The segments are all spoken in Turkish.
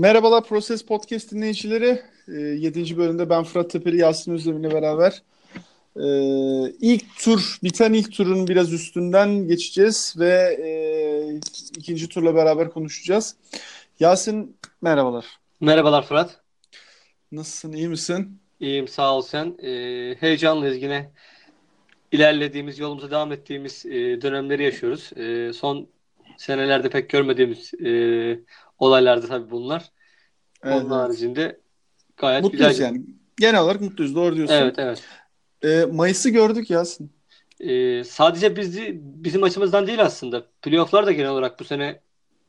Merhabalar Proses Podcast dinleyicileri. E, 7. bölümde ben Fırat Tepeli, Yasin Özlem'le beraber e, ilk tur, biten ilk turun biraz üstünden geçeceğiz ve e, ikinci turla beraber konuşacağız. Yasin merhabalar. Merhabalar Fırat. Nasılsın, iyi misin? İyiyim sağ ol sen. E, heyecanlıyız yine. İlerlediğimiz, yolumuza devam ettiğimiz e, dönemleri yaşıyoruz. E, son senelerde pek görmediğimiz e, olaylardı tabii bunlar. Evet, Onun evet. haricinde gayet Mutluyuz güzel. yani. Genel olarak mutluyuz, doğru diyorsun. Evet evet. E, Mayıs'ı gördük Yasin. E, sadece bizi, bizim açımızdan değil aslında. Playoff'lar da genel olarak bu sene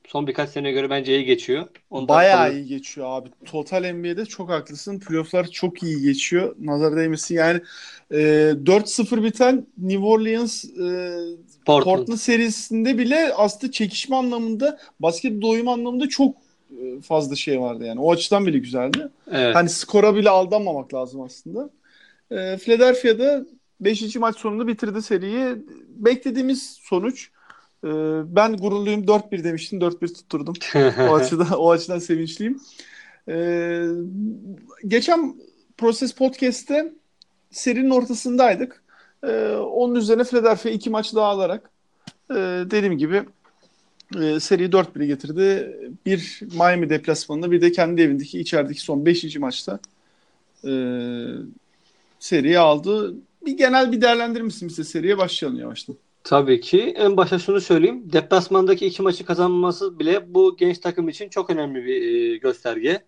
son birkaç seneye göre bence iyi geçiyor. Ondan Bayağı tabii- iyi geçiyor abi. Total NBA'de çok haklısın. Playoff'lar çok iyi geçiyor. Nazar değmesin. Yani e, 4-0 biten New Orleans e, Portland. Portland serisinde bile aslında çekişme anlamında, basket doyum anlamında çok e, fazla şey vardı yani. O açıdan bile güzeldi. Evet. Hani skora bile aldanmamak lazım aslında. E, Philadelphia'da 5. maç sonunda bitirdi seriyi. Beklediğimiz sonuç. E, ben gururluyum. 4-1 demiştim. 4-1 tutturdum. O açıdan o açıdan sevinçliyim. Ee, geçen Proses Podcast'te serinin ortasındaydık. Ee, onun üzerine Philadelphia iki maç daha alarak e, dediğim gibi e, seriyi 4-1'e getirdi. Bir Miami deplasmanında bir de kendi evindeki içerideki son 5. maçta e, seriyi aldı. Bir genel bir değerlendirir misin bize seriye başlayalım yavaştan. Tabii ki. En başta şunu söyleyeyim. Deplasmandaki iki maçı kazanması bile bu genç takım için çok önemli bir e, gösterge.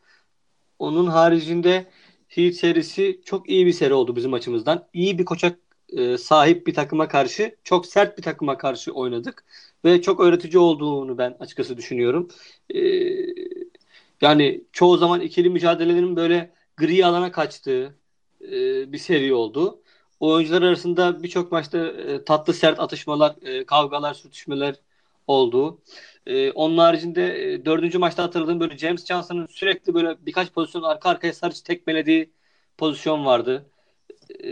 Onun haricinde Heat serisi çok iyi bir seri oldu bizim açımızdan. İyi bir koça e, sahip bir takıma karşı, çok sert bir takıma karşı oynadık. Ve çok öğretici olduğunu ben açıkçası düşünüyorum. E, yani çoğu zaman ikili mücadelelerin böyle gri alana kaçtığı e, bir seri oldu. Oyuncular arasında birçok maçta tatlı sert atışmalar, kavgalar, sürtüşmeler oldu. Onun haricinde dördüncü maçta hatırladığım böyle James Johnson'ın sürekli böyle birkaç pozisyon arka arkaya sarıcı tekmelediği pozisyon vardı. E,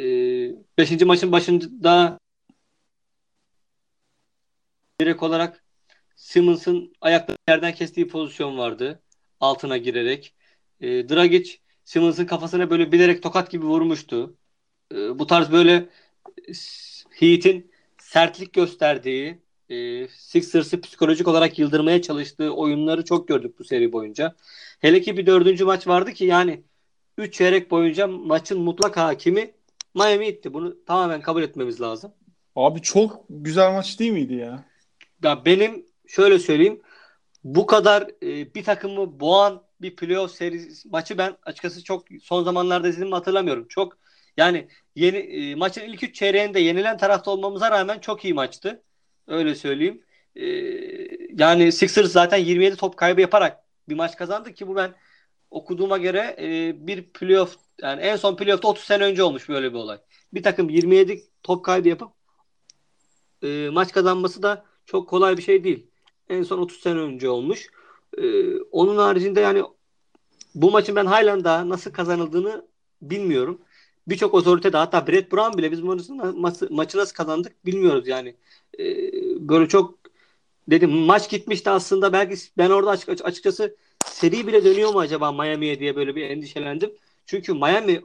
beşinci maçın başında direkt olarak Simmons'ın ayakları yerden kestiği pozisyon vardı. Altına girerek. E, Dragic Simmons'ın kafasına böyle bilerek tokat gibi vurmuştu. E, bu tarz böyle Heat'in sertlik gösterdiği, e, Sixers'ı psikolojik olarak yıldırmaya çalıştığı oyunları çok gördük bu seri boyunca. Hele ki bir dördüncü maç vardı ki yani 3 çeyrek boyunca maçın mutlak hakimi Miami'ydi. Bunu tamamen kabul etmemiz lazım. Abi çok güzel maç değil miydi ya? Ya benim şöyle söyleyeyim bu kadar e, bir takımı boğan bir playoff serisi maçı ben açıkçası çok son zamanlarda izlediğimi hatırlamıyorum. Çok yani yeni e, maçın ilk üç çeyreğinde yenilen tarafta olmamıza rağmen çok iyi maçtı. Öyle söyleyeyim. E, yani Sixers zaten 27 top kaybı yaparak bir maç kazandı ki bu ben okuduğuma göre e, bir playoff yani en son playoff'ta 30 sene önce olmuş böyle bir olay. Bir takım 27 top kaybı yapıp e, maç kazanması da çok kolay bir şey değil. En son 30 sene önce olmuş. E, onun haricinde yani bu maçın ben halen daha nasıl kazanıldığını bilmiyorum. Birçok otorite de hatta Brett Brown bile biz maçı, maçı nasıl kazandık bilmiyoruz yani. E, böyle çok dedim maç gitmişti aslında belki ben orada açık, açıkçası seri bile dönüyor mu acaba Miami'ye diye böyle bir endişelendim. Çünkü Miami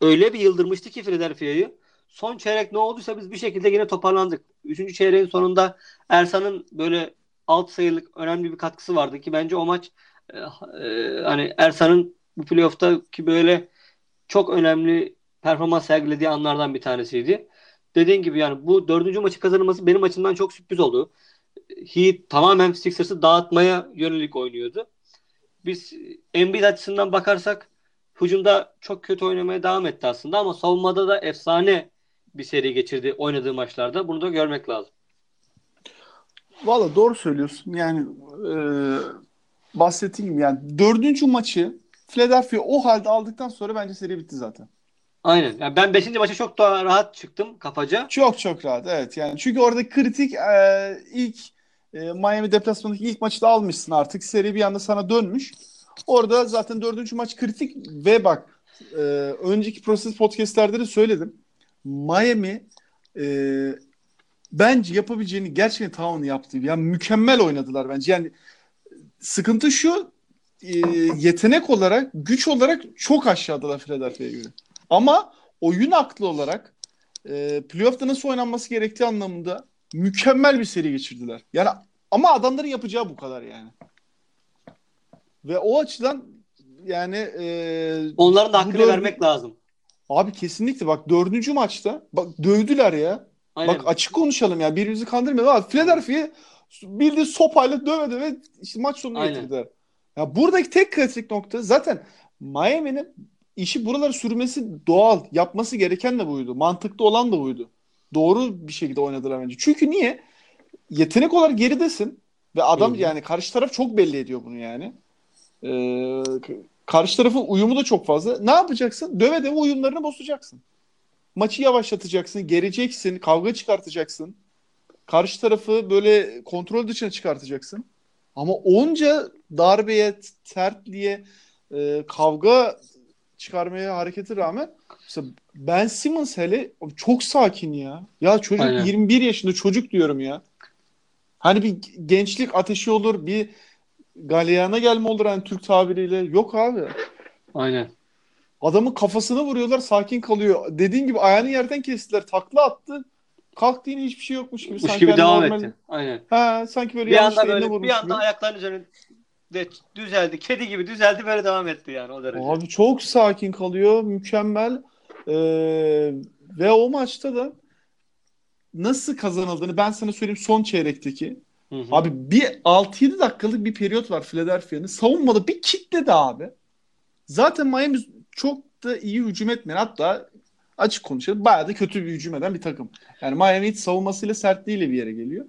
öyle bir yıldırmıştı ki Philadelphia'yı. Son çeyrek ne olduysa biz bir şekilde yine toparlandık. Üçüncü çeyreğin sonunda Ersan'ın böyle alt sayılık önemli bir katkısı vardı ki bence o maç e, e, hani Ersan'ın bu playoff'ta ki böyle çok önemli performans sergilediği anlardan bir tanesiydi. Dediğin gibi yani bu dördüncü maçı kazanılması benim açımdan çok sürpriz oldu. Heat tamamen Sixers'ı dağıtmaya yönelik oynuyordu. Biz Embiid açısından bakarsak hücumda çok kötü oynamaya devam etti aslında ama savunmada da efsane bir seri geçirdi oynadığı maçlarda. Bunu da görmek lazım. Valla doğru söylüyorsun. Yani e, bahsettiğim gibi yani dördüncü maçı Philadelphia o halde aldıktan sonra bence seri bitti zaten. Aynen. Yani ben 5. maça çok daha rahat çıktım kafaca. Çok çok rahat evet yani çünkü orada kritik e, ilk e, Miami deplasmanındaki ilk maçı da almışsın artık seri bir anda sana dönmüş. Orada zaten dördüncü maç kritik ve bak e, önceki proses podcastlerde de söyledim. Miami e, bence yapabileceğini gerçekten tamamını yaptı. Yani mükemmel oynadılar bence. Yani sıkıntı şu e, yetenek olarak, güç olarak çok aşağıdalar Philadelphia'ya göre. Ama oyun aklı olarak e, playoff'ta nasıl oynanması gerektiği anlamında mükemmel bir seri geçirdiler. Yani ama adamların yapacağı bu kadar yani. Ve o açıdan yani e, onların da hakkını dördü... vermek lazım. Abi kesinlikle bak dördüncü maçta bak dövdüler ya. Aynen. Bak açık konuşalım ya birbirimizi kandırmayalım. Abi Philadelphia bildiği sopayla döve döve işte maç sonuna Aynen. getirdiler. Ya buradaki tek kritik nokta zaten Miami'nin işi buraları sürmesi doğal. Yapması gereken de buydu. Mantıklı olan da buydu. Doğru bir şekilde oynadılar bence. Çünkü niye? Yetenek olarak geridesin. Ve adam Hı-hı. yani karşı taraf çok belli ediyor bunu yani. Ee, karşı tarafın uyumu da çok fazla. Ne yapacaksın? Döve döve uyumlarını bozacaksın. Maçı yavaşlatacaksın, gereceksin, kavga çıkartacaksın. Karşı tarafı böyle kontrol dışına çıkartacaksın. Ama onca darbeye, sertliğe, e, kavga çıkarmaya hareketi rağmen mesela Ben Simmons hele çok sakin ya. Ya çocuk Aynen. 21 yaşında çocuk diyorum ya. Hani bir gençlik ateşi olur, bir galeyana gelme olur hani Türk tabiriyle. Yok abi. Aynen. Adamın kafasına vuruyorlar sakin kalıyor. Dediğin gibi ayağını yerden kestiler. Takla attı. Kalktı yine hiçbir şey yokmuş gibi. sanki gibi hani devam normal... etti. Aynen. Ha, sanki böyle bir anda böyle bir anda gibi. ayaklarının üzerinde düzeldi. Kedi gibi düzeldi böyle devam etti yani o derece. Abi çok sakin kalıyor. Mükemmel. Ee, ve o maçta da nasıl kazanıldığını ben sana söyleyeyim son çeyrekteki. Hı hı. Abi bir 6-7 dakikalık bir periyot var Philadelphia'nın. Savunmada bir kitledi abi. Zaten Miami çok da iyi hücum etmeyen hatta açık konuşalım bayağı da kötü bir hücum eden bir takım. Yani Miami Heat savunmasıyla sertliğiyle bir yere geliyor.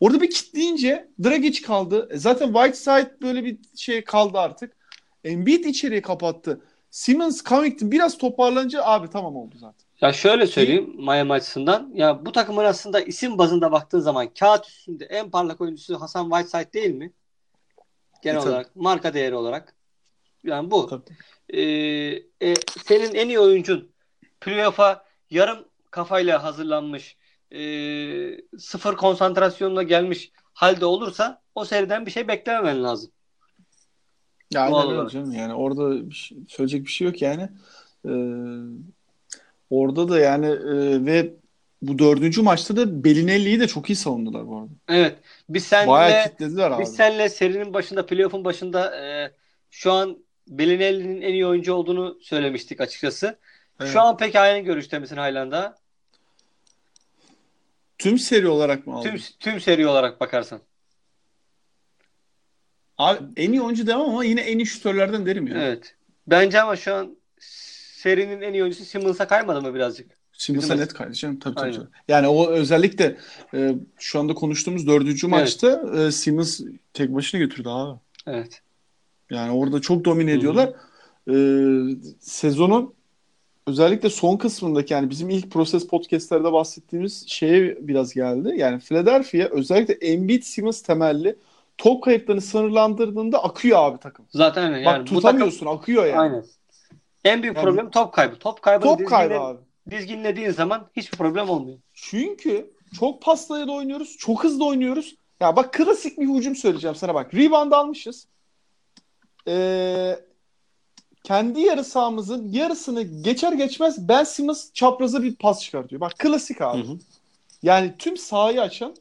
Orada bir kitleyince Dragic kaldı. E zaten Whiteside böyle bir şey kaldı artık. Embiid içeriye kapattı. Simmons, Covington biraz toparlanınca abi tamam oldu zaten. Ya şöyle söyleyeyim Miami açısından. Ya bu takımın aslında isim bazında baktığın zaman kağıt üstünde en parlak oyuncusu Hasan Whiteside değil mi? Genel e, olarak, marka değeri olarak. Yani bu. Ee, e, senin en iyi oyuncun playoff'a yarım kafayla hazırlanmış, e, sıfır konsantrasyonla gelmiş halde olursa o seriden bir şey beklememen lazım. Ya aynen öyle canım. Yani orada bir şey, söyleyecek bir şey yok yani. Ee, orada da yani e, ve bu dördüncü maçta da Belinelli'yi de çok iyi savundular bu arada. Evet. Biz senle. Biz senle serinin başında, playoff'un başında e, şu an Belinelli'nin en iyi oyuncu olduğunu söylemiştik açıkçası. Evet. Şu an pek aynı görüşte misin Hayland'a? Tüm seri olarak mı aldın? Tüm, tüm seri olarak bakarsan. Abi en iyi oyuncu demem ama yine en iyi şütörlerden derim ya. Evet. Bence ama şu an serinin en iyi oyuncusu Simmons'a kaymadı mı birazcık? Simmons'a net kaydı canım. Tabii tabii. tabii. Yani o özellikle e, şu anda konuştuğumuz dördüncü evet. maçta e, Simmons tek başına götürdü abi. Evet. Yani orada çok domine ediyorlar. E, sezonun özellikle son kısmındaki yani bizim ilk proses podcastlerde bahsettiğimiz şeye biraz geldi. Yani Philadelphia özellikle Embiid Simmons temelli top kayıplarını sınırlandırdığında akıyor abi takım. Zaten yani Bak tutamıyorsun takım... akıyor yani. Aynen. En büyük yani, problem top kaybı. Top kaybı top kaybı abi. dizginlediğin zaman hiçbir problem olmuyor. Çünkü çok pastaya da oynuyoruz. Çok hızlı oynuyoruz. Ya bak klasik bir hücum söyleyeceğim sana bak. Rebound almışız. Ee, kendi yarı sahamızın yarısını geçer geçmez Ben Simmons çapraza bir pas çıkartıyor. Bak klasik abi. Hı hı. Yani tüm sahayı açan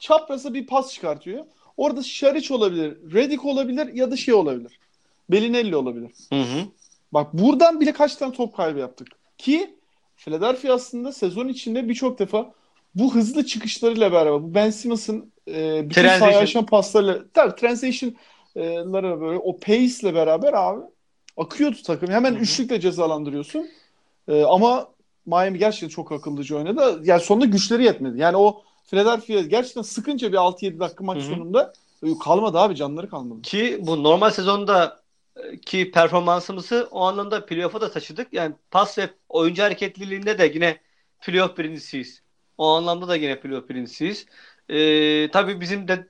çapraza bir pas çıkartıyor. Orada Şariç olabilir, Redick olabilir ya da şey olabilir. Belinelli olabilir. Hı hı. Bak buradan bile kaç tane top kaybı yaptık. Ki Philadelphia aslında sezon içinde birçok defa bu hızlı çıkışlarıyla beraber bu Ben Simmons'ın e, bütün sahayı açan paslarıyla tabii transition'lara böyle o pace ile beraber abi akıyordu takım. Hemen Hı-hı. üçlükle cezalandırıyorsun. E, ama Miami gerçekten çok akıllıca oynadı. Yani sonunda güçleri yetmedi. Yani o Philadelphia gerçekten sıkınca bir 6-7 dakika maç Hı-hı. sonunda e, kalmadı abi canları kalmadı. Ki bu normal sezonda ki performansımızı o anlamda playoff'a da taşıdık. Yani pas ve oyuncu hareketliliğinde de yine playoff birincisiyiz. O anlamda da yine playoff birincisiyiz. Ee, tabii bizim de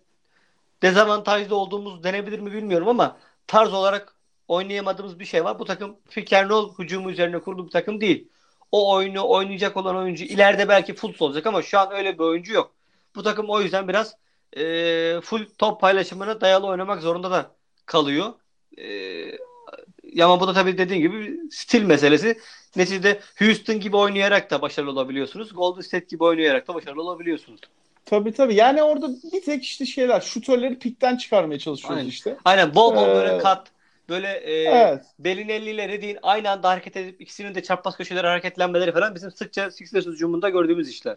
dezavantajlı olduğumuz denebilir mi bilmiyorum ama tarz olarak oynayamadığımız bir şey var. Bu takım Fikernol hücumu üzerine kurulu bir takım değil. O oyunu oynayacak olan oyuncu ileride belki full olacak ama şu an öyle bir oyuncu yok. Bu takım o yüzden biraz e, full top paylaşımına dayalı oynamak zorunda da kalıyor. Ee, ama bu da tabii dediğin gibi stil meselesi. Neticede Houston gibi oynayarak da başarılı olabiliyorsunuz. Golden State gibi oynayarak da başarılı olabiliyorsunuz. Tabii tabii. Yani orada bir tek işte şeyler şutörleri pikten çıkarmaya çalışıyoruz Aynen. işte. Aynen bol bol Ee, böyle kat böyle e, Evet. Belinelli ile Redin aynı anda hareket edip ikisinin de çarpmaz köşeleri hareketlenmeleri falan bizim sıkça Sixers hücumunda gördüğümüz işler.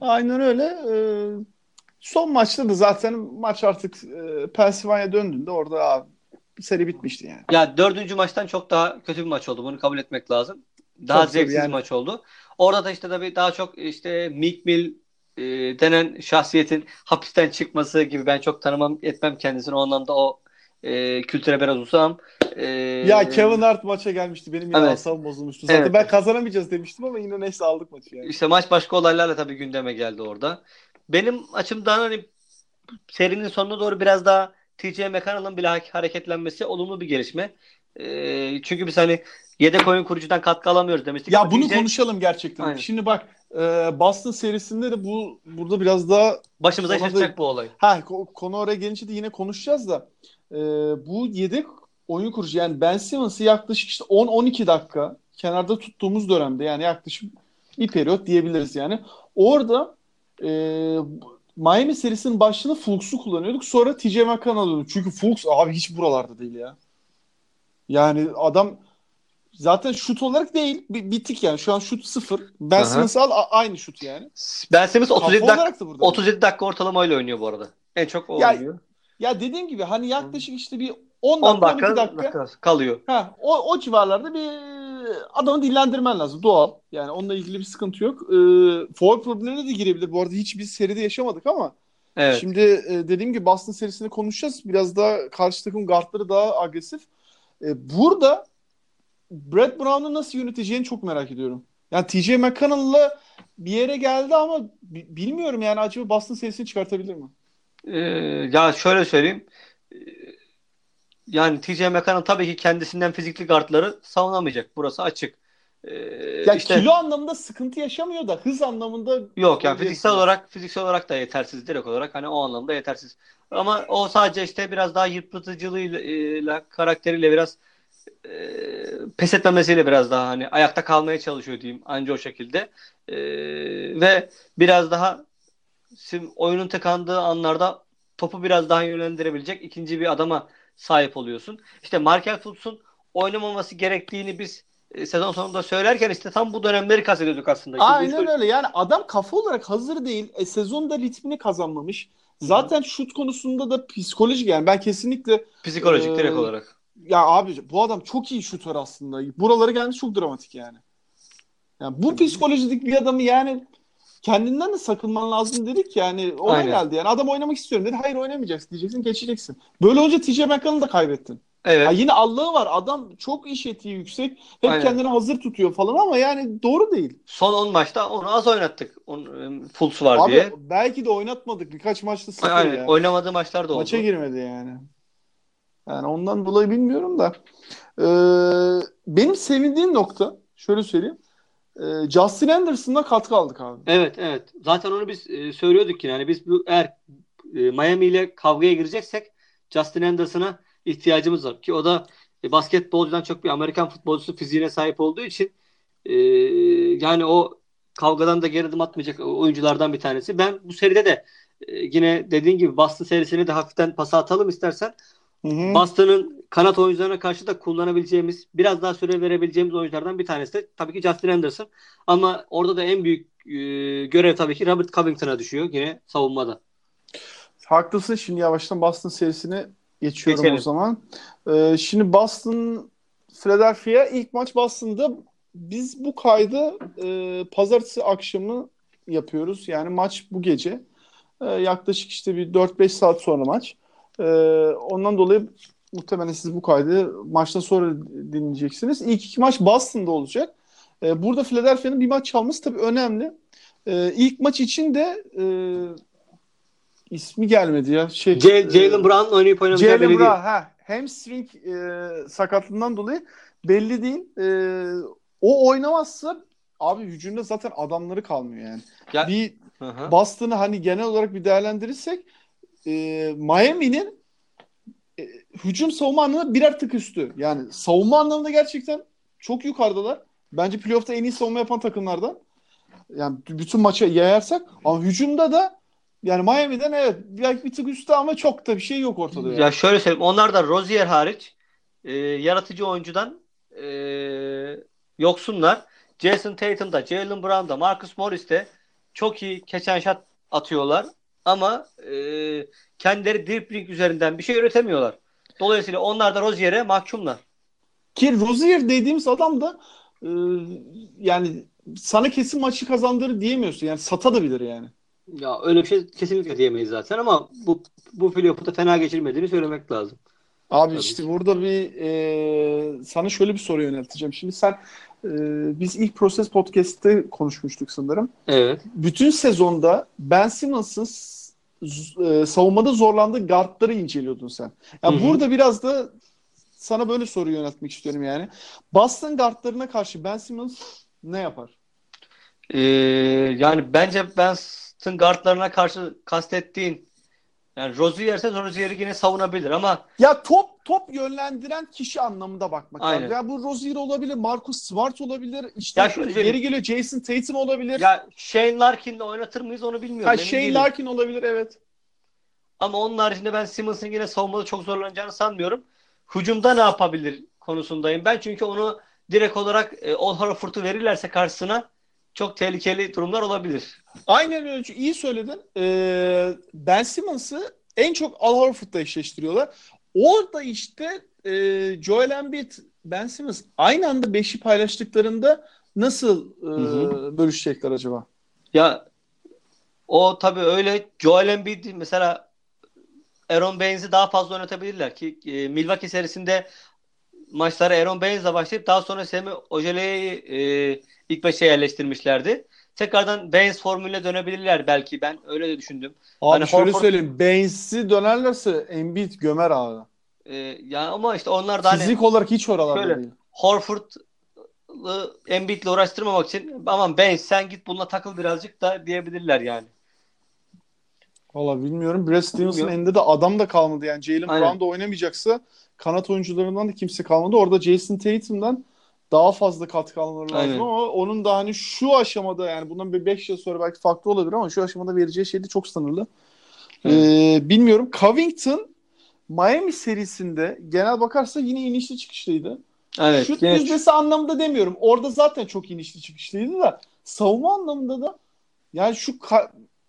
Aynen öyle. Ee, son maçta da zaten maç artık e, Pennsylvania döndüğünde orada abi, seri bitmişti yani. Ya dördüncü maçtan çok daha kötü bir maç oldu. Bunu kabul etmek lazım. Daha tabii, zevksiz yani. maç oldu. Orada da işte tabii daha çok işte Meek Mill e, denen şahsiyetin hapisten çıkması gibi ben çok tanımam etmem kendisini. O anlamda o e, kültüre biraz uzağım. E, Ya Kevin Hart maça gelmişti. Benim yine Evet. asabım bozulmuştu. Zaten Evet. ben kazanamayacağız demiştim ama yine neyse aldık maçı yani. İşte maç başka olaylarla tabii gündeme geldi orada. Benim açımdan hani serinin sonuna doğru biraz daha TJ McConnell'ın bile ha- hareketlenmesi olumlu bir gelişme. Ee, çünkü biz hani yedek oyun kurucudan katkı alamıyoruz demiştik. Ya bunu TJ konuşalım gerçekten. Aynen. Şimdi bak e, Boston serisinde de bu burada biraz daha başımıza yaşatacak bu olay. ha ko- konu oraya gelince de yine konuşacağız da e, bu yedek oyun kurucu yani Ben Simmons'ı yaklaşık işte 10-12 dakika kenarda tuttuğumuz dönemde yani yaklaşık bir periyot diyebiliriz yani. Orada e, Miami serisinin başında Fultz'u kullanıyorduk. Sonra TJ McConnell alıyorduk. Çünkü Fultz abi hiç buralarda değil ya. Yani adam zaten şut olarak değil. bi- Bitik yani. Şu an şut sıfır. Ben. Simmons al a- aynı şut yani. Ben Simmons 37 Kafa dakika da burada. 37 dakika ortalamayla oynuyor bu arada. En çok o Ya, oynuyor. Ya dediğim gibi hani yaklaşık işte bir 10 10 dakika, 12 dakika, dakika. dakika kalıyor. Ha, o, o civarlarda bir adamı dinlendirmen lazım. Doğal. Yani onunla ilgili bir sıkıntı yok. Ee, foul problemine de girebilir. Bu arada hiç biz seride yaşamadık ama Evet. şimdi e, dediğim gibi Boston serisini konuşacağız. Biraz daha karşı takım guardları daha agresif. E, burada Brad Brown'u nasıl yöneteceğini çok merak ediyorum. Yani TJ McConnell'la bir yere geldi ama bi- bilmiyorum yani acaba Boston serisini çıkartabilir mi? Ee, ya şöyle söyleyeyim. Yani TJ McConnell tabii ki kendisinden fizikli guardları savunamayacak. Burası açık. Ee, Ya işte kilo anlamında sıkıntı yaşamıyor da hız anlamında yok yani fiziksel olarak fiziksel olarak da yetersiz direkt olarak hani o anlamda yetersiz. Ama o sadece işte biraz daha yıpratıcılığıyla karakteriyle biraz e, pes etmemesiyle biraz daha hani ayakta kalmaya çalışıyor diyeyim anca o şekilde. E, ve biraz daha oyunun tıkandığı anlarda topu biraz daha yönlendirebilecek ikinci bir adama sahip oluyorsun. İşte Markel Fultz'un oynamaması gerektiğini biz e, sezon sonunda söylerken işte tam bu dönemleri kastediyorduk aslında. İşte bu Aynen işte- öyle. Yani adam kafa olarak hazır değil. E, sezonda ritmini kazanmamış. Zaten şut konusunda da psikolojik yani ben kesinlikle Psikolojik Ee, direkt olarak. ya abi bu adam çok iyi şutör aslında. Buralara gelmiş çok dramatik yani. Yani bu psikolojidik bir adamı yani kendinden de sakınman lazım dedik yani ona Aynen. geldi yani adam oynamak istiyorum dedi hayır oynamayacaksın diyeceksin geçeceksin. Böyle olunca TJ McConnell'ı da kaybettin. Evet. Ha, yine Allah'ı var adam çok iş etiği yüksek hep Aynen. kendini hazır tutuyor falan ama yani doğru değil. Son 10 maçta onu az oynattık. E, Fultz var Abi diye. belki de oynatmadık birkaç maçta sıfır Aynen. ya. Oynamadığı maçlar da oldu. Maça girmedi yani. Yani ondan dolayı bilmiyorum da. Ee, benim sevindiğim nokta şöyle söyleyeyim. Ee, Justin Anderson'la katkı aldık abi. Evet, evet. Zaten onu biz e, söylüyorduk yani biz bu eğer e, Miami ile kavgaya gireceksek Justin Anderson'a ihtiyacımız var ki o da e, basketbolcudan çok bir Amerikan futbolcusu fiziğine sahip olduğu için e, yani o kavgadan da geri adım atmayacak oyunculardan bir tanesi. Ben bu seride de e, yine dediğin gibi Boston serisini de hafiften pas atalım istersen. Boston'ın kanat oyuncularına karşı da kullanabileceğimiz, biraz daha süre verebileceğimiz oyunculardan bir tanesi de tabii ki Justin Anderson. Ama orada da en büyük e, görev tabii ki Robert Covington'a düşüyor yine savunmada. Haklısın. Şimdi yavaştan Boston serisine geçiyorum Geçelim. o zaman. Ee, şimdi Boston Philadelphia ilk maç Boston'da biz bu kaydı e, pazartesi akşamı yapıyoruz. Yani maç bu gece. E, yaklaşık işte bir 4-5 saat sonra maç. E, ondan dolayı muhtemelen siz bu kaydı maçtan sonra dinleyeceksiniz. İlk iki maç Boston'da olacak. E, burada Philadelphia'nın bir maç çalması tabii önemli. E, ilk maç için de e, ismi gelmedi ya. Şey, C- e, Jalen Brown oynayıp oynamayacağı Jalen belli Brown değil. ha hamstring e, sakatlığından dolayı belli değil. E, o oynamazsa abi hücumda zaten adamları kalmıyor yani. Ya- Bir. Boston'ı hani genel olarak bir değerlendirirsek e, Miami'nin e, hücum savunma anlamında birer tık üstü. Yani savunma anlamında gerçekten çok yukarıdalar. Bence playoff'ta en iyi savunma yapan takımlardan. Yani bütün maça yayarsak ama hücumda da yani Miami'den evet belki bir tık üstte ama çok da bir şey yok ortada. Yani. Ya şöyle söyleyeyim. Onlar da Rozier hariç e, yaratıcı oyuncudan e, yoksunlar. Jason Tatum'da, Jalen Brown'da, Marcus Morris'te çok iyi keçen shot atıyorlar. Ama e, kendileri dribbling üzerinden bir şey üretemiyorlar. Dolayısıyla onlar da Rozier'e mahkumlar. Ki Rozier dediğimiz adam da e, yani sana kesin maçı kazandırır diyemiyorsun. Yani satabilir yani. Ya öyle bir şey kesinlikle diyemeyiz zaten ama bu bu playoff'u da fena geçirmediğini söylemek lazım. Abi Tabii. işte burada bir e, sana şöyle bir soru yönelteceğim. Şimdi sen e, biz ilk Proses Podcast'te konuşmuştuk sanırım. Evet. Bütün sezonda Ben Simmons'ın e, savunmada zorlandığı guardları inceliyordun sen. Yani Hı-hı. burada biraz da sana böyle soru yöneltmek istiyorum yani. Boston guardlarına karşı Ben Simmons ne yapar? Ee, yani bence Boston guardlarına karşı kastettiğin yani Rozier ise Rozier'i yine savunabilir ama ya top top yönlendiren kişi anlamında bakmak Aynen. lazım. Ya bu Rozier olabilir, Marcus Smart olabilir. İşte ya şöyle geri geliyor Jason Tatum olabilir. Ya Shane Larkin'le oynatır mıyız onu bilmiyorum. Ha, Shane değilim. Larkin olabilir evet. Ama onun haricinde ben Simmons'ın yine savunmada çok zorlanacağını sanmıyorum. Hücumda ne yapabilir konusundayım ben. Çünkü onu direkt olarak e, Ol Horford'u verirlerse karşısına çok tehlikeli durumlar olabilir. Aynen öyle. İyi söyledin. Ee, ben Simmons'ı en çok Al Horford'la eşleştiriyorlar. Orada işte e, Joel Embiid, Ben Simmons aynı anda beşi paylaştıklarında nasıl e, bölüşecekler acaba? Ya o tabii öyle Joel Embiid mesela Aaron Baines'i daha fazla oynatabilirler ki e, Milwaukee serisinde maçlara Aaron Baines'le başlayıp daha sonra Semi Ojele'yi e, ilk beşe yerleştirmişlerdi. Tekrardan Baines formülüne dönebilirler belki. Ben öyle de düşündüm. Abi hani şöyle Horford... söyleyeyim. Baines'i dönerlerse Embiid gömer abi. Ee, yani ama işte onlar da hani Fizik olarak hiç oralarda şöyle, değil. Horford Embiid'le uğraştırmamak için aman Baines sen git bununla takıl birazcık da diyebilirler yani. Valla bilmiyorum. Brad Stevens'ın elinde de adam da kalmadı. Yani Jalen Brown da oynamayacaksa kanat oyuncularından da kimse kalmadı. Orada Jason Tatum'dan daha fazla katkı almaları lazım Aynen. ama onun da hani şu aşamada yani bundan bir 5 yıl sonra belki farklı olabilir ama şu aşamada vereceği şey de çok sınırlı. Ee, bilmiyorum. Covington Miami serisinde genel bakarsa yine inişli çıkışlıydı. Evet, Şut genç. yüzdesi anlamında demiyorum. Orada zaten çok inişli çıkışlıydı da savunma anlamında da yani şu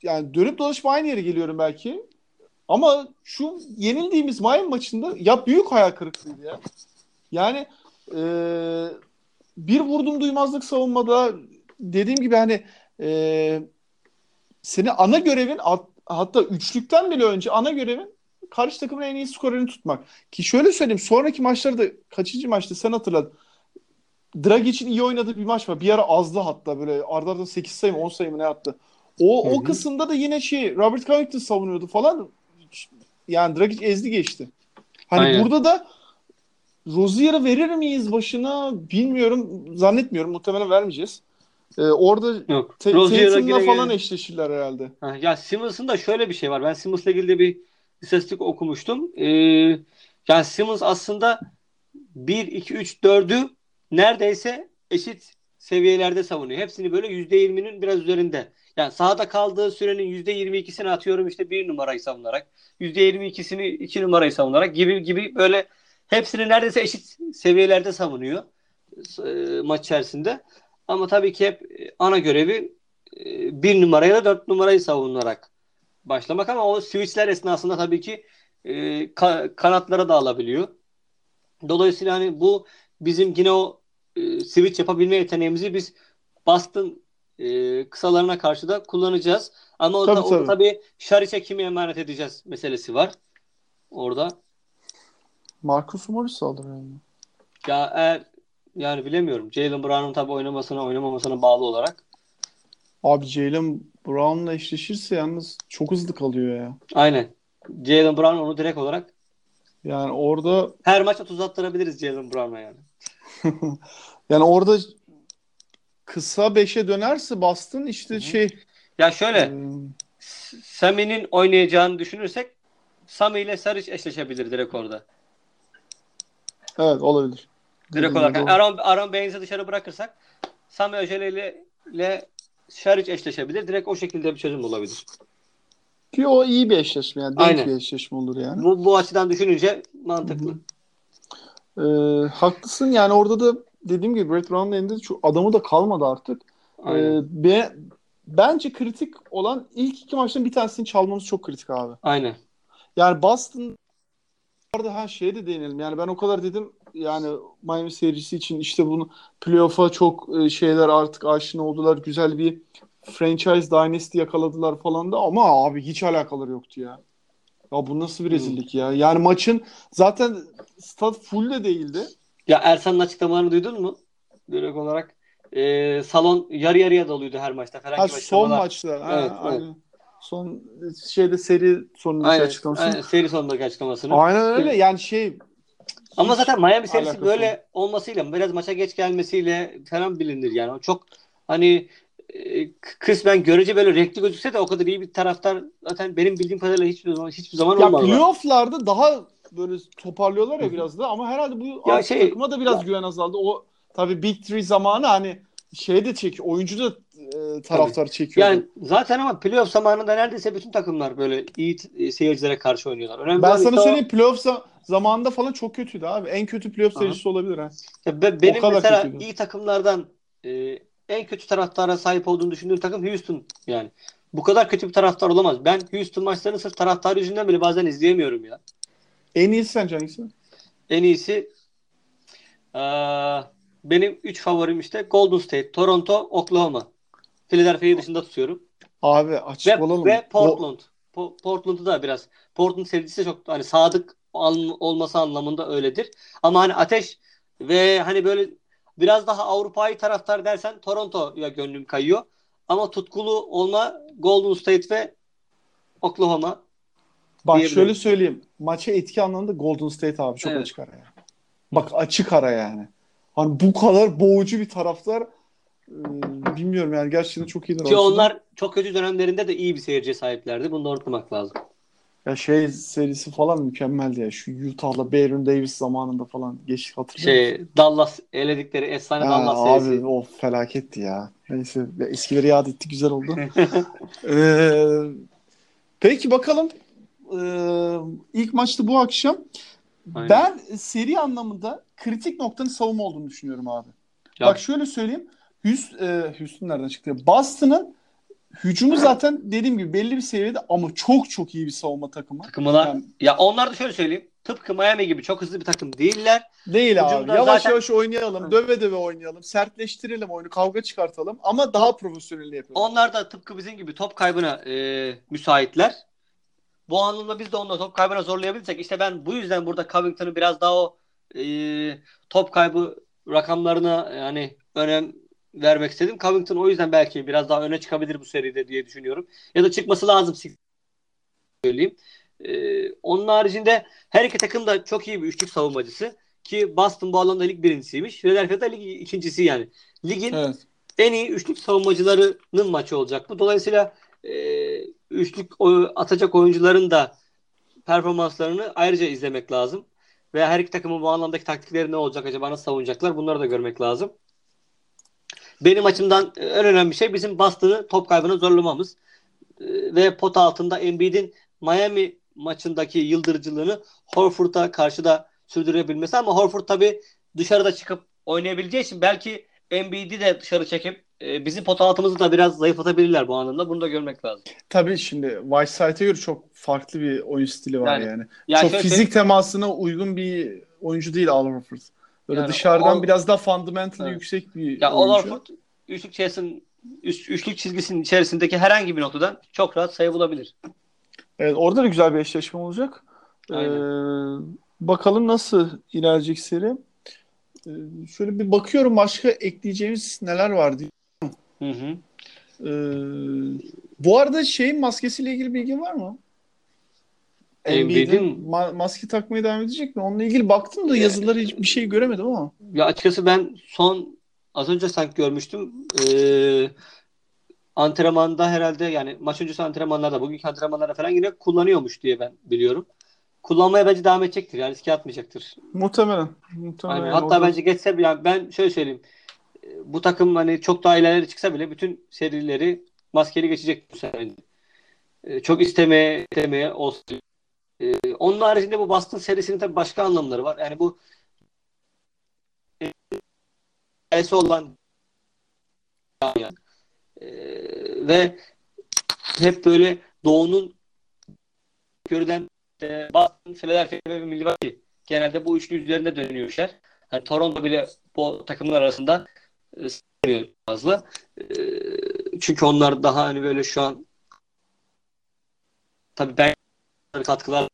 yani dönüp dolaşıp aynı yere geliyorum belki. Ama şu yenildiğimiz Miami maçında ya büyük hayal kırıklığıydı ya. Yani e, bir vurdum duymazlık savunmada dediğim gibi hani e, seni ana görevin hatta üçlükten bile önce ana görevin karşı takımın en iyi skorunu tutmak. Ki şöyle söyleyeyim sonraki maçlarda kaçıncı maçta sen hatırladın. Dragic'in iyi oynadığı bir maç var. Bir ara azdı hatta böyle arda arda 8 sayı mı 10 sayı mı ne attı. O, o kısımda da yine şey Robert Covington savunuyordu falan. Yani Dragic ezdi geçti. Hani Aynen. burada da Rozier'ı verir miyiz başına bilmiyorum. Zannetmiyorum. Muhtemelen vermeyeceğiz. Ee, orada Yok. Te- Tatum'la falan eşleşirler herhalde. Ha, ya Simmons'ın da şöyle bir şey var. Ben Simmons'la ilgili de bir istatistik okumuştum. Ee, yani Simmons aslında 1, 2, 3, 4'ü neredeyse eşit seviyelerde savunuyor. Hepsini böyle %20'nin biraz üzerinde. Yani sahada kaldığı sürenin %22'sini atıyorum işte bir numarayı savunarak. %22'sini iki numarayı savunarak gibi gibi böyle hepsini neredeyse eşit seviyelerde savunuyor e, maç içerisinde. Ama tabii ki hep ana görevi e, bir numaraya da dört numarayı savunarak başlamak ama o switchler esnasında tabii ki e, ka- kanatlara da alabiliyor. Dolayısıyla hani bu bizim yine o e, switch yapabilme yeteneğimizi biz Boston e, kısalarına karşı da kullanacağız. Ama orada tabii, tabii. tabii Şariç'e kimi emanet edeceğiz meselesi var. Orada. Marcus Morris saldırıyor yani. Ya eğer yani bilemiyorum. Jalen Brown'un tabii oynamasına oynamamasına bağlı olarak. Abi Jalen Brown'la eşleşirse yalnız çok hızlı kalıyor ya. Aynen. Jalen Brown onu direkt olarak yani orada her maç 30 attırabiliriz Jalen Brown'a yani. yani orada kısa 5'e dönerse Boston işte Hı-hı. şey ya şöyle hmm. Sami'nin oynayacağını düşünürsek Sami ile Saric eşleşebilir direkt orada. Evet olabilir. Direkt olarak. Yani Aaron, Aaron Baines'i dışarı bırakırsak Sami Öjeli ile, ile Şaric eşleşebilir. Direkt o şekilde bir çözüm olabilir. Ki o iyi bir eşleşme yani. Denk Aynen. bir eşleşme olur yani. Bu, bu açıdan düşününce mantıklı. Ee, haklısın yani orada da dediğim gibi Brett Brown'un elinde şu adamı da kalmadı artık. Ee, be, bence kritik olan ilk iki maçtan bir tanesini çalmamız çok kritik abi. Aynen. Yani Boston arada her şeye de değinelim. Yani ben o kadar dedim yani Miami serisi için işte bunu playoff'a çok e, şeyler artık aşina oldular. Güzel bir franchise dynasty yakaladılar falan da ama abi hiç alakaları yoktu ya. Ya bu nasıl bir hmm. rezillik hmm. ya? Yani maçın zaten stat full de değildi. Ya Ersan'ın açıklamalarını duydun mu? Direkt olarak e, salon yarı yarıya doluydu her maçta. Herhangi ha, son maçta. Evet, ha, evet. Son şeyde seri sonundaki aynen, açıklaması. Aynen, seri sonundaki açıklamasını. Aynen öyle. Yani şey ama zaten Miami serisi böyle yok. olmasıyla biraz maça geç gelmesiyle falan bilinir yani. Çok hani e, kısmen görece böyle renkli gözükse de o kadar iyi bir taraftar zaten benim bildiğim kadarıyla hiçbir zaman hiçbir zaman ya olmadı. Ya playoff'larda daha böyle toparlıyorlar ya biraz da ama herhalde bu ya şey, takıma da biraz ya, güven azaldı. O tabii Big Three zamanı hani şey de çekiyor. Oyuncu da e, taraftar çekiyor. Yani zaten ama playoff zamanında neredeyse bütün takımlar böyle iyi e, seyircilere karşı oynuyorlar. Önemli ben sana söyleyeyim o... playoff zamanında falan çok kötüydü abi. En kötü playoff serisi olabilir ha. Ya be, benim mesela kötüydü. iyi takımlardan e, en kötü taraftara sahip olduğunu düşündüğüm takım Houston yani. Bu kadar kötü bir taraftar olamaz. Ben Houston maçlarını sırf taraftar yüzünden bile bazen izleyemiyorum ya. En iyisi sence hangisi? En iyisi ee, benim 3 favorim işte Golden State, Toronto, Oklahoma. Philadelphia'yı dışında tutuyorum. Abi açık ve, olalım. Ve Portland. O... Portland'ı da biraz. Portland serisi de çok hani sadık olması anlamında öyledir. Ama hani ateş ve hani böyle biraz daha Avrupa'yı taraftar dersen Toronto'ya gönlüm kayıyor. Ama tutkulu olma Golden State ve Oklahoma. Bak şöyle söyleyeyim. Maça etki anlamında Golden State abi çok evet. açık ara yani. Bak açık ara yani. Hani bu kadar boğucu bir taraftar bilmiyorum yani gerçekten çok iyidir. Ki onlar çok kötü dönemlerinde de iyi bir seyirciye sahiplerdi. Bunu da unutmamak lazım. Ya şey serisi falan mükemmeldi ya. Şu Utah'la Baron Davis zamanında falan geç hatırlıyor Şey musun? Dallas eledikleri efsane ha, Dallas serisi. Abi o felaketti ya. Neyse eskileri yad etti güzel oldu. ee, peki bakalım. Ee, ilk maçta bu akşam. Aynen. Ben seri anlamında kritik noktanın savunma olduğunu düşünüyorum abi. Ya. Bak şöyle söyleyeyim. Houston, e, Houston nereden çıktı? Boston'ın hücumu zaten dediğim gibi belli bir seviyede ama çok çok iyi bir savunma takımı. Takımlar. Yani, ya onlar da şöyle söyleyeyim. Tıpkı Miami gibi çok hızlı bir takım değiller. Değil Hücumda abi. Yavaş zaten... yavaş oynayalım. Döve döve oynayalım. Sertleştirelim oyunu. Kavga çıkartalım. Ama daha profesyonel yapalım. Onlar da tıpkı bizim gibi top kaybına e, müsaitler. Bu anlamda biz de onunla top kaybına zorlayabilirsek işte ben bu yüzden burada Covington'ı biraz daha o e, top kaybı rakamlarına yani önem vermek istedim. Covington o yüzden belki biraz daha öne çıkabilir bu seride diye düşünüyorum. Ya da çıkması lazım söyleyeyim. Ee, onun haricinde her iki takım da çok iyi bir üçlük savunmacısı. Ki Boston bu alanda lig birincisiymiş. Philadelphia lig ikincisi yani. Ligin evet. en iyi üçlük savunmacılarının maçı olacak bu. Dolayısıyla e, üçlük atacak oyuncuların da performanslarını ayrıca izlemek lazım. Ve her iki takımın bu anlamdaki taktikleri ne olacak acaba nasıl savunacaklar bunları da görmek lazım. Benim açımdan e, en önemli şey bizim Boston'ı top kaybına zorlamamız. E, ve pot altında Embiid'in Miami maçındaki yıldırıcılığını Horford'a karşı da sürdürebilmesi ama Horford tabi dışarıda çıkıp oynayabileceği için belki Embiid'i de dışarı çekip e, bizim pot altımızı da biraz zayıflatabilirler bu anlamda. Bunu da görmek lazım. Tabii şimdi Whiteside'e göre çok farklı bir oyun stili var yani. yani. yani çok fizik temasına uygun bir oyuncu değil Al Horford. Böyle yani dışarıdan o, biraz daha fundamental evet. yüksek bir ya oyuncu. Ya üçlük çizgisinin üç, üçlük çizgisinin içerisindeki herhangi bir noktadan çok rahat sayı bulabilir. Evet orada da güzel bir eşleşme olacak. Ee, bakalım nasıl ilerleyecek seri. Ee, şöyle bir bakıyorum başka ekleyeceğimiz neler var diye. Hı hı. Ee, bu arada şeyin maskesiyle ilgili bilgi var mı? Embiid'in ma- maske takmaya devam edecek mi? Onunla ilgili baktım da yazıları hiç bir şey göremedim ama. Ya açıkçası ben son az önce sanki görmüştüm. Ee, antrenmanda herhalde yani maç öncesi antrenmanlarda bugünkü antrenmanlarda falan yine kullanıyormuş diye ben biliyorum. kullanmaya bence devam edecektir. Yani riske atmayacaktır. Muhtemelen. Muhtemelen. Yani hatta bence geçse yani ben şöyle söyleyeyim. E, bu takım hani çok daha ilerlere çıksa bile bütün serileri maskeli geçecek bu sene. E, çok istemeye istemeye olsun. E, onun haricinde bu Boston serisinin tabii başka anlamları var. Yani bu hikayesi olan. E, ve hep böyle Doğu'nun görülen e, Boston, Philadelphia ve Milwaukee genelde bu üçlü üzerinde dönüyor işler. Yani Toronto bile bu takımlar arasında e, fazla. E, çünkü onlar daha hani böyle şu an tabii ben katkılar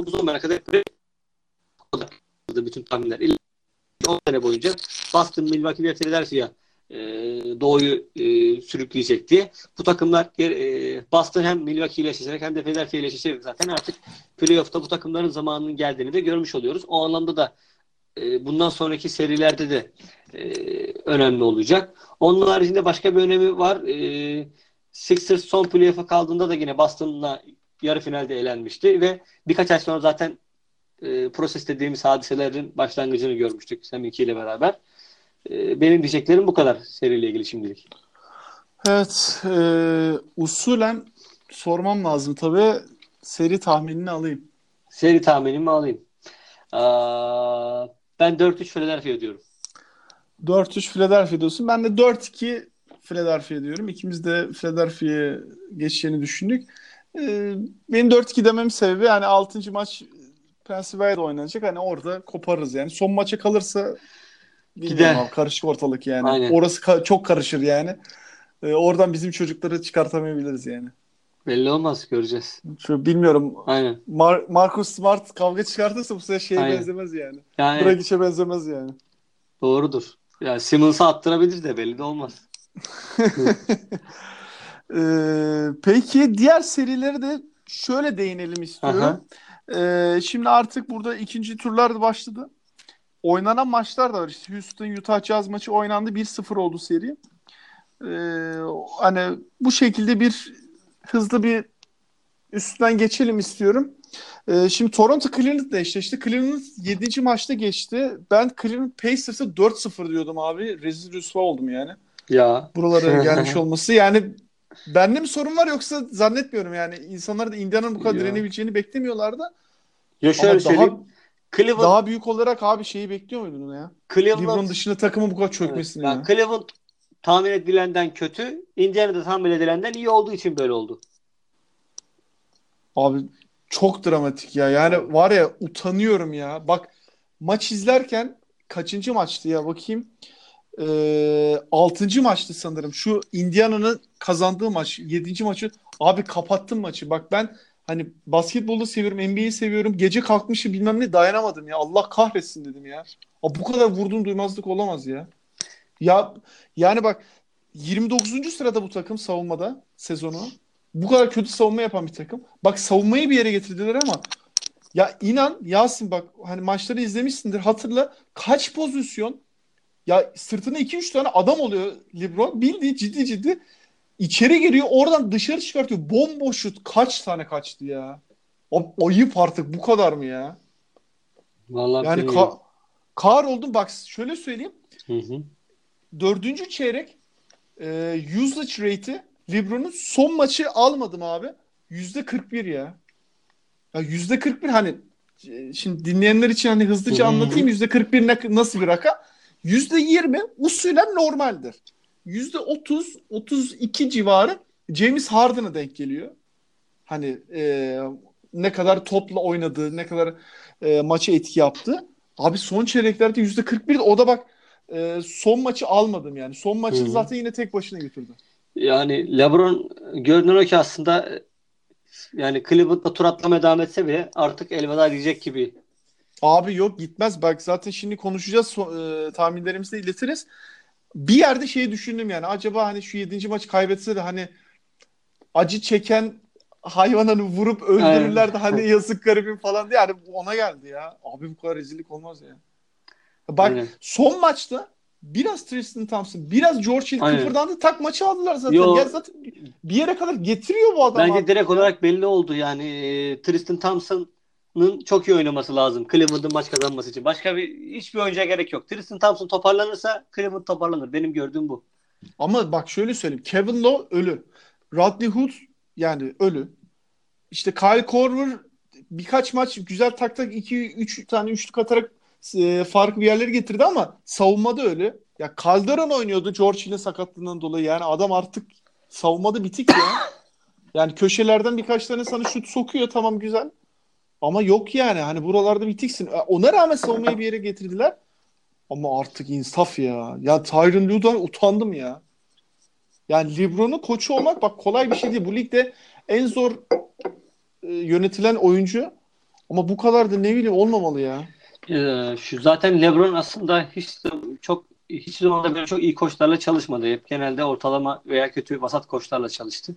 bu zamana kadar bütün tahminler 10 sene boyunca Boston, Milwaukee ve Philadelphia e, Doğu'yu e, sürükleyecek. Bu takımlar e, Boston hem Milwaukee ile eşleşerek hem de Philadelphia ile eşleşerek zaten artık playoff'ta bu takımların zamanının geldiğini de görmüş oluyoruz. O anlamda da e, bundan sonraki serilerde de e, önemli olacak. Onun haricinde başka bir önemi var. E, Sixers son playoff'a kaldığında da yine Boston'la yarı finalde elenmişti ve birkaç ay sonra zaten e, proses dediğimiz hadiselerin başlangıcını görmüştük Seminki ile beraber. E, benim diyeceklerim bu kadar seriyle ilgili şimdilik. Evet. E, usulen sormam lazım tabii. Seri tahminini alayım. Seri tahminimi alayım. Aa, ben 4-3 Philadelphia diyorum. 4-3 Philadelphia diyorsun. Ben de 4-2 Philadelphia diyorum. İkimiz de Philadelphia'ya geçeceğini düşündük. Ee, benim 4-2 dememin sebebi yani 6. maç Pennsylvania'da oynanacak. Hani orada koparırız yani. Son maça kalırsa Gider. Abi, karışık ortalık yani. Aynen. Orası ka- çok karışır yani. Ee, oradan bizim çocukları çıkartamayabiliriz yani. Belli olmaz göreceğiz. Şu bilmiyorum. Aynen. Mar- Marcus Smart kavga çıkartırsa bu sefer şeye Aynen. benzemez yani. yani. Dragic'e benzemez yani. Doğrudur. Yani Simmons'a attırabilir de belli de olmaz. ee, peki diğer serileri de şöyle değinelim istiyorum. Ee, şimdi artık burada ikinci turlar da başladı. Oynanan maçlar da var. İşte Houston Utah Jazz maçı oynandı. 1-0 oldu seri. Ee, hani bu şekilde bir hızlı bir üstten geçelim istiyorum. Ee, şimdi Toronto Cleveland'la eşleşti. Cleveland 7. maçta geçti. Ben Cleveland Pacers'a 4-0 diyordum abi. Rezil rüsva oldum yani. Ya. Buralara gelmiş olması. Yani bende mi sorun var yoksa zannetmiyorum yani. İnsanlar da Indiana'nın bu kadar ya. direnebileceğini beklemiyorlardı. Ya şöyle Ama söyleyeyim. Daha, Cleveland, daha büyük olarak abi şeyi bekliyor muydun ya? Cleveland, LeBron dışında takımın bu kadar çökmesini evet, ya. Cleveland tahmin edilenden kötü, Indiana'da tahmin edilenden iyi olduğu için böyle oldu. Abi çok dramatik ya. Yani var ya utanıyorum ya. Bak maç izlerken kaçıncı maçtı ya bakayım. Ee, altıncı maçtı sanırım. Şu Indiana'nın kazandığı maç. Yedinci maçı. Abi kapattım maçı. Bak ben hani basketbolu seviyorum, NBA'yi seviyorum. Gece kalkmışım bilmem ne dayanamadım ya. Allah kahretsin dedim ya. Abi bu kadar vurduğun duymazlık olamaz ya. Ya yani bak 29. sırada bu takım savunmada sezonu. Bu kadar kötü savunma yapan bir takım. Bak savunmayı bir yere getirdiler ama ya inan Yasin bak hani maçları izlemişsindir hatırla kaç pozisyon ya sırtına 2-3 tane adam oluyor LeBron bildiği ciddi ciddi içeri giriyor oradan dışarı çıkartıyor bomboş şut kaç tane kaçtı ya o, ayıp artık bu kadar mı ya Vallahi yani ka- kar oldum bak şöyle söyleyeyim hı hı. dördüncü çeyrek e, usage rate'i LeBron'un son maçı almadım abi. Yüzde 41 ya. Ya yüzde 41 hani e, şimdi dinleyenler için hani hızlıca anlatayım. Yüzde 41 ne, nasıl bir rakam? Yüzde 20 usulen normaldir. Yüzde 30, 32 civarı James Harden'a denk geliyor. Hani e, ne kadar topla oynadığı, ne kadar e, maça etki yaptı. Abi son çeyreklerde yüzde 41 o da bak e, son maçı almadım yani. Son maçı zaten yine tek başına götürdü. Yani LeBron görünüyor ki aslında yani Cleveland'da tur atlamaya devam etse bile artık elveda diyecek gibi. Abi yok gitmez. Bak zaten şimdi konuşacağız. E, tahminlerimizi de iletiriz. Bir yerde şeyi düşündüm yani. Acaba hani şu 7. maçı kaybetse de hani acı çeken hayvanını vurup öldürürler de hani yazık garibim falan diye. Yani ona geldi ya. Abi bu kadar rezillik olmaz ya. Bak Aynen. son maçta biraz Tristan Thompson, biraz George Hill Aynen. kıpırdandı. Tak maçı aldılar zaten. Yo. Ya zaten bir yere kadar getiriyor bu adam. Bence abi. direkt olarak belli oldu yani e, Tristan Thompson'ın çok iyi oynaması lazım Cleveland'ın maç kazanması için. Başka bir hiçbir oyuncuya gerek yok. Tristan Thompson toparlanırsa Cleveland toparlanır. Benim gördüğüm bu. Ama bak şöyle söyleyeyim. Kevin Love ölü. Rodney Hood yani ölü. İşte Kyle Korver birkaç maç güzel tak tak 2 3 tane üçlük atarak e, farklı bir yerlere getirdi ama savunmada öyle. Ya Calderon oynuyordu George Hill'in sakatlığından dolayı. Yani adam artık savunmada bitik ya. Yani köşelerden birkaç tane sana şut sokuyor tamam güzel. Ama yok yani hani buralarda bitiksin. E, Ona rağmen savunmayı bir yere getirdiler. Ama artık insaf ya. Ya Tyron Lue'dan utandım ya. Yani LeBron'un koçu olmak bak kolay bir şey değil. Bu ligde en zor e, yönetilen oyuncu. Ama bu kadar da ne bileyim olmamalı ya. Ee, şu zaten LeBron aslında hiç çok hiç zaman da böyle çok iyi koçlarla çalışmadı. Hep genelde ortalama veya kötü vasat koçlarla çalıştı.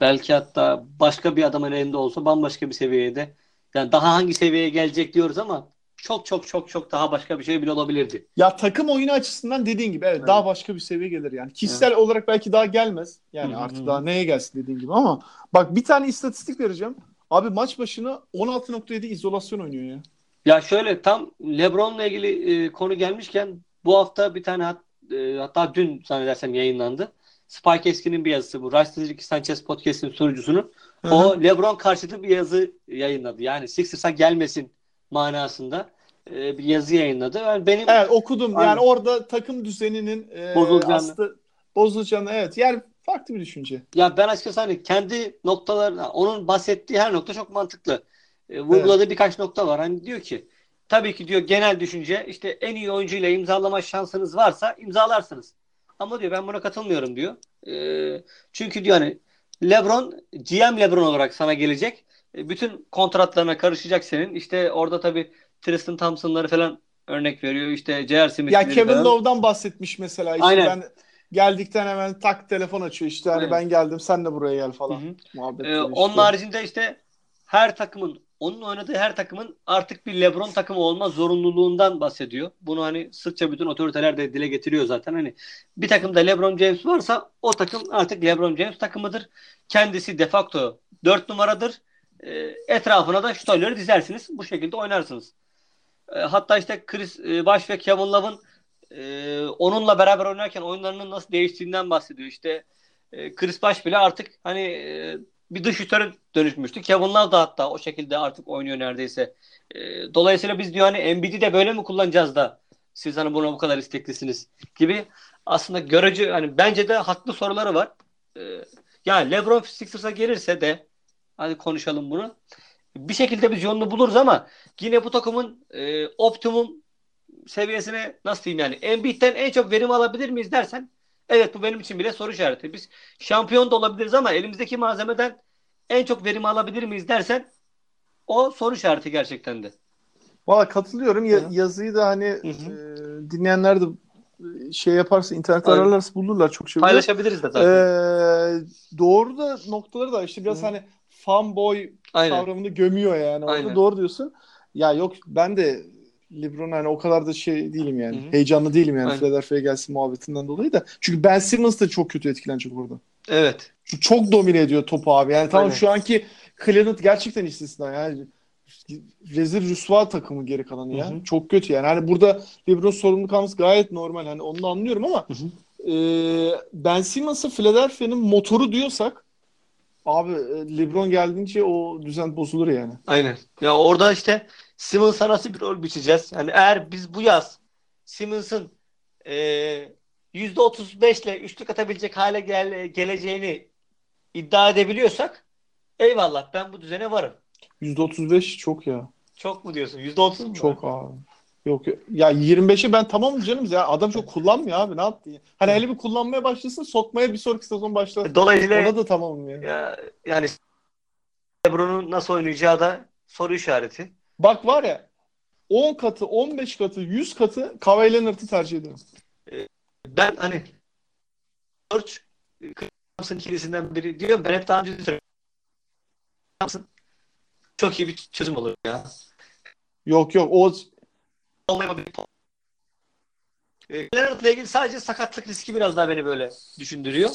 Belki hatta başka bir adamın elinde olsa bambaşka bir seviyede yani daha hangi seviyeye gelecek diyoruz ama çok çok çok çok daha başka bir şey bile olabilirdi. Ya takım oyunu açısından dediğin gibi evet, Evet. daha başka bir seviye gelir yani. Kişisel olarak belki daha gelmez. Yani Hı hı artık daha neye gelsin dediğin gibi ama bak bir tane istatistik vereceğim. Abi maç başına 16.7 izolasyon oynuyor ya. Ya şöyle tam LeBron'la ilgili e, konu gelmişken bu hafta bir tane hat, e, hatta dün zannedersem yayınlandı. Spike Eskin'in bir yazısı bu. Rice Sanchez Podcast'in sunucusunun. O LeBron karşıtı bir yazı yayınladı. Yani Sixers'a gelmesin manasında e, bir yazı yayınladı. Yani benim Evet okudum. Aynen. Yani orada takım düzeninin e, Bozulacağını. aslında bozulacağını evet. Yani farklı bir düşünce. ya ben açıkçası hani kendi noktalarına onun bahsettiği her nokta çok mantıklı. E, vurguladığı birkaç nokta var. Hani diyor ki tabii ki diyor genel düşünce işte en iyi oyuncuyla imzalama şansınız varsa imzalarsınız. Ama diyor ben buna katılmıyorum diyor. E, çünkü diyor hani LeBron GM LeBron olarak sana gelecek. E, bütün kontratlarına karışacak senin. İşte orada tabii Tristan Thompson'ları falan örnek veriyor. İşte J.R. Smith'leri Ya Kevin falan. Love'dan bahsetmiş mesela. İşte Aynen. ben geldikten hemen tak telefon açıyor işte hani Aynen. ben geldim sen de buraya gel falan. Hı hı. Ee, onun haricinde işte her takımın onun oynadığı her takımın artık bir LeBron takımı olma zorunluluğundan bahsediyor. Bunu hani sıkça bütün otoriteler de dile getiriyor zaten. Hani bir takımda LeBron James varsa o takım artık LeBron James takımıdır. Kendisi de facto 4 numaradır. Ee, etrafına da şutörleri dizersiniz. Bu şekilde oynarsınız. Ee, hatta işte Chris e, Bosh ve Kevin Love'ın e, onunla beraber oynarken oyunlarının nasıl değiştiğinden bahsediyor. İşte e, Chris Bosh bile artık hani bir dış şutöre dönüşmüştü. Kevin Love da hatta o şekilde artık oynuyor neredeyse. E, dolayısıyla biz diyor hani Embiid'i de böyle mi kullanacağız da siz hani buna bu kadar isteklisiniz gibi aslında görece hani bence de haklı soruları var. E, yani LeBron Sixers'a gelirse de hadi konuşalım bunu. Bir şekilde biz yolunu buluruz ama yine bu takımın e, optimum seviyesine nasıl diyeyim yani Embiid'den en çok verim alabilir miyiz dersen evet bu benim için bile soru işareti. Biz şampiyon da olabiliriz ama elimizdeki malzemeden en çok verim alabilir miyiz dersen o soru işareti gerçekten de. Valla katılıyorum. Ya- Hı hı. yazıyı da hani hı. e, dinleyenler de e, şey yaparsa internette Aynen. ararlarsa bulurlar çok şey. Paylaşabiliriz de zaten. Ee, doğru da noktaları da işte biraz Hı. hani fanboy Aynen. kavramını gömüyor yani. Orada Aynen. doğru diyorsun. Ya yok ben de LeBron hani o kadar da şey değilim yani. Hı hı. Heyecanlı değilim yani Aynen. Philadelphia'ya gelsin muhabbetinden dolayı da. Çünkü Ben Simmons da çok kötü etkilenecek orada. Evet. Çok domine ediyor topu abi. Yani tamam Aynen. şu anki Cleveland gerçekten istisna yani. Rezil rüsva takımı geri kalanı ya. Hı hı. Çok kötü yani. Hani burada LeBron sorumluluk alması gayet normal. Hani onu anlıyorum ama Hı hı. e, Ben Simmons'ı Philadelphia'nın motoru diyorsak abi e, LeBron geldiğince o düzen bozulur yani. Aynen. Ya orada işte Simmons'a nasıl bir rol biçeceğiz? Yani eğer biz bu yaz Simmons'ın e, %35 ile üçlük atabilecek hale gel- geleceğini iddia edebiliyorsak eyvallah ben bu düzene varım. %35 çok ya. Çok mu diyorsun? %30 mu? Çok abi. Yok ya 25'e ben tamam canım ya adam çok kullanmıyor abi ne yaptı ya. Hani hele bir kullanmaya başlasın sokmaya bir sonraki sezon başlar. Dolayısıyla Ona da tamamım ya. ya, yani LeBron'un nasıl oynayacağı da soru işareti. Bak var ya 10 katı, 15 katı, 100 katı Kawhi Leonard'ı tercih ederim. Ben hani George Thompson ikilisinden biri diyorum ben hep daha önce. Thompson çok iyi bir çözüm olur ya. Yok yok o Olmayabilir. E, Leonard'la ilgili sadece sakatlık riski biraz daha beni böyle düşündürüyor.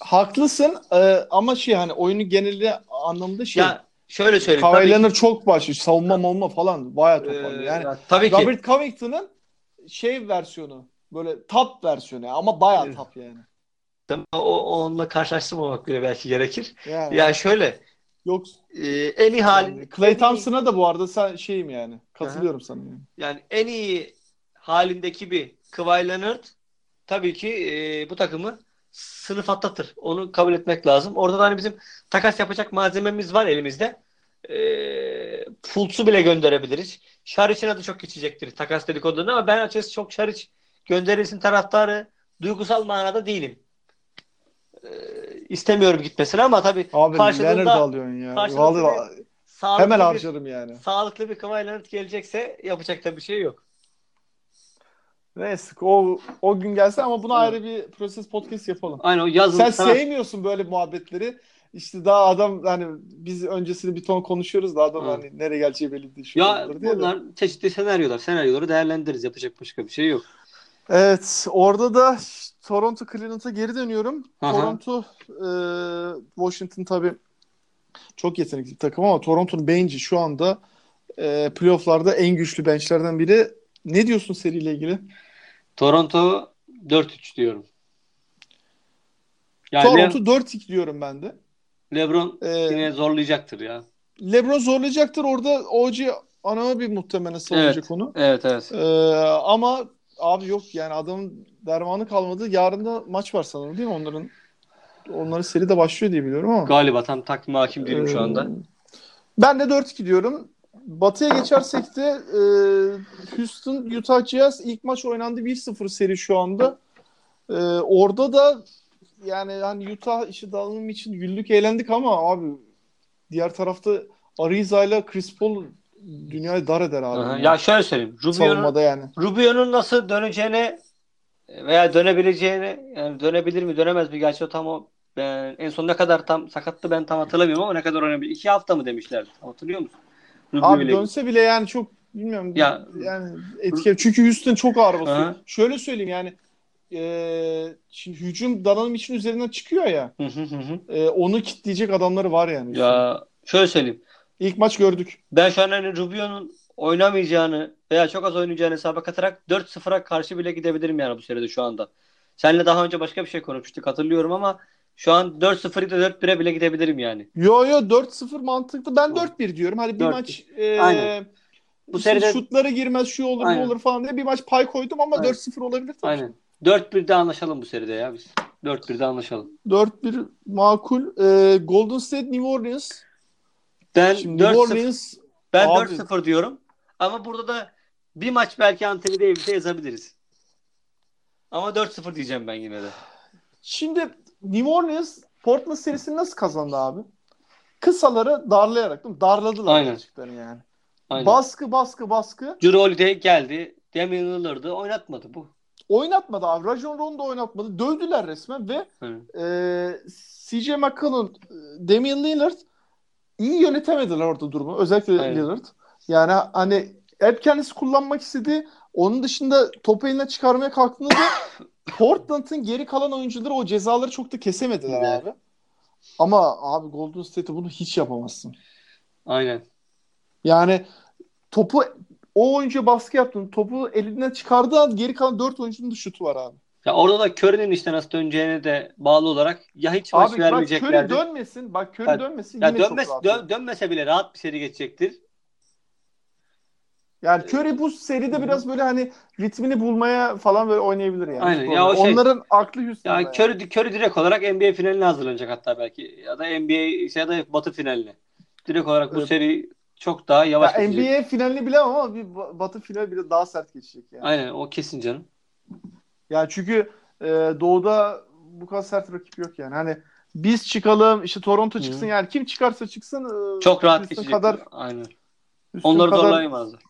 Haklısın e, ama şey hani oyunu geneli anlamında şey. Ya şöyle söyleyeyim. Kawhi Leonard çok başlıyor. Savunma molma falan bayağı toparlıyor. Ee, Yani ya tabii ki. Robert Covington'ın şey versiyonu böyle top versiyonu ama bayağı Evet. top yani. O, onunla karşılaştırmamak bile belki gerekir. Yani Ya şöyle yok e, en iyi halin yani Clay en iyi- Thompson'a da bu arada sen şeyim yani. Katılıyorum sana yani. yani en iyi halindeki bir Kawhi Leonard tabii ki e, bu takımı sınıf atlatır. Onu kabul etmek lazım. Orada da hani bizim takas yapacak malzememiz var elimizde. E, Fultz'u bile gönderebiliriz. Şariç'in adı çok geçecektir takas dedikodularında ama ben açıkçası çok Şariç gönderilsin taraftarı duygusal manada değilim. E, istemiyorum gitmesini ama tabii Abi Karşılığında- alıyorsun ya. karşılığında Vallahi sağlıklı hemen bir- harcarım yani. sağlıklı bir Kawhi Leonard gelecekse yapacak da bir şey yok. Neyse o o gün gelse ama buna Evet. ayrı bir proses podcast yapalım. Aynen o yazın Sen sana- sevmiyorsun böyle muhabbetleri. İşte daha adam hani biz öncesinde bir ton konuşuyoruz da adam Hı. hani nereye geleceği belli değil. Ya diye de. bunlar çeşitli senaryolar. Senaryoları değerlendiririz. Yapacak başka bir şey yok. Evet orada da Toronto Cleveland'a geri dönüyorum. Aha. Toronto e, Washington tabii çok yetenekli bir takım ama Toronto'nun bench'i şu anda e, playoff'larda en güçlü benchlerden biri. Ne diyorsun seriyle ilgili? Toronto 4-3 diyorum. Yani Toronto 4-2 diyorum ben de. Le- LeBron E, yine zorlayacaktır ya. LeBron zorlayacaktır. Orada OG Ananobi muhtemelen savunacak Evet. onu. Evet evet. Ee, ama abi yok yani adamın dermanı kalmadı. Yarın da maç var sanırım değil mi? Onların onların seri de başlıyor diye biliyorum ama. Galiba tam takvime hakim değilim şu anda. Ee, Ben de 4-2 diyorum. Batı'ya geçersek de e, Houston Utah Jazz ilk maç oynandı 1-0 seri şu anda. E, orada da yani hani Utah işi dağılım için güldük eğlendik ama abi diğer tarafta Ariza ile Chris Paul dünyayı dar eder abi. Ya şöyle söyleyeyim. Rubio'nun yani. Rubio'nun nasıl döneceğine veya dönebileceğine yani dönebilir mi dönemez mi gerçi o tam o ben, en son ne kadar tam sakattı ben tam hatırlamıyorum ama ne kadar oynayabilir. İki hafta mı demişlerdi. Hatırlıyor musun? Rubio Abi ile- dönse bile yani çok bilmiyorum Ya- yani etki çünkü Houston çok ağır basıyor. Şöyle söyleyeyim yani e, şimdi hücum Donald için üzerinden çıkıyor ya. Hı hı hı. e, onu kitleyecek adamları var yani. Ya şöyle söyleyeyim. İlk maç gördük. Ben şu an hani Rubio'nun oynamayacağını veya çok az oynayacağını hesaba katarak 4-0'a karşı bile gidebilirim yani bu seride şu anda. Seninle daha önce başka bir şey konuşmuştuk hatırlıyorum ama şu an 4-0 ile 4-1'e bile gidebilirim yani. Yo yo 4-0 mantıklı. Ben Hı. 4-1 diyorum. Hani bir 4-1. maç e, Aynen. Bu seride- şutlara girmez şu olur Aynen. bu olur falan diye bir maç pay koydum ama Aynen. 4-0 olabilir tabii. Aynen. 4-1'de anlaşalım bu seride ya biz. 4-1'de anlaşalım. 4-1 makul. E, Golden State New Orleans. Ben Şimdi 4-0 New Orleans ben Abi- 4-0 diyorum. Ama burada da bir maç belki Anthony Davis'e yazabiliriz. Ama 4-0 diyeceğim ben yine de. Şimdi New Orleans Portland serisini nasıl kazandı abi? Kısaları darlayarak değil mi? Darladılar Aynen. gerçekten yani. Aynen. Baskı baskı baskı. Holiday geldi. Damian Lillard'ı oynatmadı bu. Oynatmadı abi. Rajon Rondo oynatmadı. Dövdüler resmen ve Hı. e, CJ McCollum, Damian Lillard iyi yönetemediler orada durumu. Özellikle Aynen. Lillard. Yani hani hep kendisi kullanmak istedi. Onun dışında topu eline çıkarmaya kalktığında da Portland'ın geri kalan oyuncuları o cezaları çok da kesemediler Evet. abi. Ama abi Golden State'e bunu hiç yapamazsın. Aynen. Yani topu o oyuncuya baskı yaptın. Topu elinden çıkardığı an geri kalan 4 oyuncunun da şutu var abi. Ya orada da Curry'nin işte nasıl döneceğine de bağlı olarak ya hiç maç Abi bak Curry vermeyeceklerdi. dönmesin. Bak Curry Ya- dönmesin ya yine dönmez, çok rahat. dön- dönmese bile rahat bir seri geçecektir. Yani Curry bu seride biraz böyle hani ritmini bulmaya falan böyle oynayabilir yani. Aynen. Ya o şey- Onların aklı Houston'da. Ya yani. Curry, Curry direkt olarak NBA finaline hazırlanacak hatta belki. Ya da NBA ya da Batı finaline. Direkt olarak bu Evet. seri çok daha yavaş Ya geçecek. NBA finalini bilemem ama bir ba- Batı final bile daha sert geçecek yani. Aynen o kesin canım. Yani çünkü e, Doğu'da bu kadar sert rakip yok yani. Hani biz çıkalım işte Toronto Hı. çıksın yani kim çıkarsa çıksın e, Çok rahat geçecek. kadar Aynen. Onları kadar- zorlayamazlar.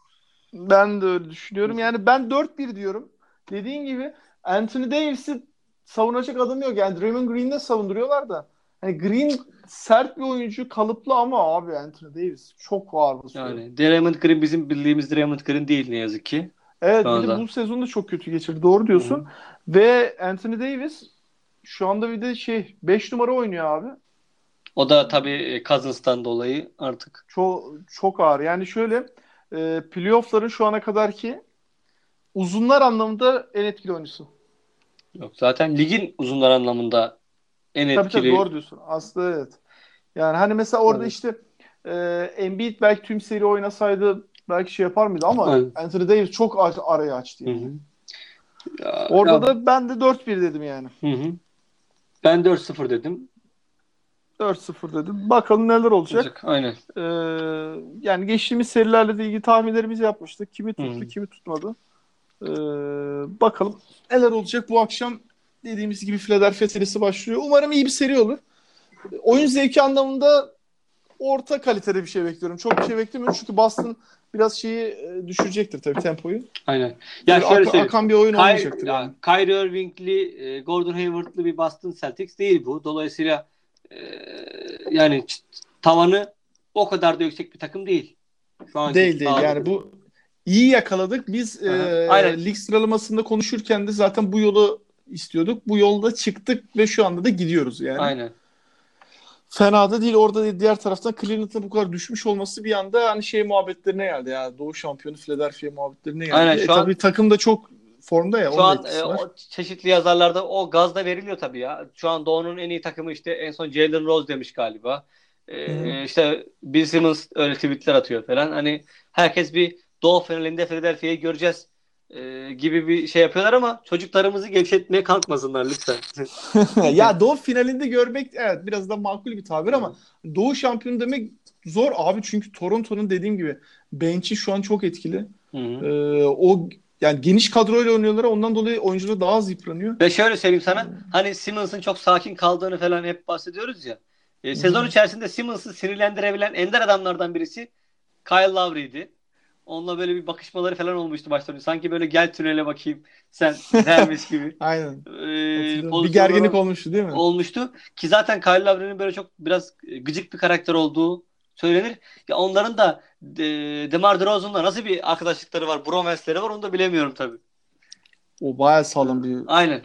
Ben de öyle düşünüyorum. Yani ben 4-1 diyorum. Dediğin gibi Anthony Davis'i savunacak adam yok. Yani Draymond Green'de savunduruyorlar da. Hani Green sert bir oyuncu, kalıplı ama abi Anthony Davis çok ağır basıyor. Yani Draymond Green bizim bildiğimiz Draymond Green değil ne yazık ki. Evet bir de bu sezonu da çok kötü geçirdi. Doğru diyorsun. Ve Anthony Davis şu anda bir de şey 5 numara oynuyor abi. O da tabii e, Cousins'tan dolayı artık. Çok çok ağır. Yani şöyle e, playoff'ların şu ana kadarki uzunlar anlamında en etkili oyuncusu. Yok. Zaten ligin uzunlar anlamında en Tabii etkili. tabii doğru diyorsun. Aslında evet. Yani hani mesela orada Evet. işte e, Embiid belki tüm seri oynasaydı belki şey yapar mıydı ama Evet. Anthony Davis çok ar- arayı açtı. Hı Yani. hı. Ya- Orada ya- da ben de 4-1 dedim yani. Hı hı. Ben 4-0 dedim. 4-0 dedim. Bakalım neler olacak. Olacak. Aynen. Ee, yani geçtiğimiz serilerle de ilgili tahminlerimizi yapmıştık. Kimi tuttu, Hı. kimi tutmadı. Ee, bakalım neler olacak bu akşam. Dediğimiz gibi Philadelphia serisi başlıyor. Umarım iyi bir seri olur. Oyun zevki anlamında orta kalitede bir şey bekliyorum. Çok bir şey beklemiyorum çünkü Boston biraz şeyi e, düşürecektir tabii tempoyu. Aynen. Ya Böyle şöyle söyleyeyim. akan bir oyun Kyrie, olmayacaktır. ya, Yani. Kyrie Irving'li, e, Gordon Hayward'lı bir Boston Celtics değil bu. Dolayısıyla e, yani tavanı o kadar da yüksek bir takım değil. Şu anki Değil değil yani bu iyi yakaladık. Biz Aha, e, aynen. lig sıralamasında konuşurken de zaten bu yolu istiyorduk. Bu yolda çıktık ve şu anda da gidiyoruz yani. Aynen. Fena da değil. Orada da diğer taraftan Cleveland'ın bu kadar düşmüş olması bir anda hani şey muhabbetlerine geldi ya. Doğu şampiyonu Philadelphia muhabbetlerine geldi. Aynen, E, şu an- tabii takım da çok formda ya. Şu an e, o çeşitli yazarlarda o gaz da veriliyor tabii ya. Şu an Doğu'nun en iyi takımı işte en son Jalen Rose demiş galiba. E, Hı. işte Bill Simmons öyle tweetler atıyor falan. Hani herkes bir Doğu finalinde Philadelphia'yı göreceğiz e, gibi bir şey yapıyorlar ama çocuklarımızı gevşetmeye kalkmasınlar lütfen. ya Doğu finalinde görmek evet biraz da makul bir tabir ama Doğu şampiyonu demek zor abi çünkü Toronto'nun dediğim gibi bench'i şu an çok etkili. Hı hı. Ee, o yani geniş kadroyla oynuyorlar ondan dolayı oyuncular daha az yıpranıyor. Ve şöyle söyleyeyim sana hani Simmons'ın çok sakin kaldığını falan hep bahsediyoruz ya. E, sezon Hı. içerisinde Simmons'ı sinirlendirebilen ender adamlardan birisi Kyle Lowry'ydi. Onunla böyle bir bakışmaları falan olmuştu başta. Sanki böyle gel tünele bakayım sen dermiş gibi. Aynen. E, Hatırlıyorum. bir gerginlik olmuştu değil mi? olmuştu. Ki zaten Kyle Lowry'nin böyle çok biraz gıcık bir karakter olduğu söylenir. Ya onların da de, DeMar DeRozan'la nasıl bir arkadaşlıkları var, bromance'leri var onu da bilemiyorum tabii. O bayağı sağlam bir Aynen.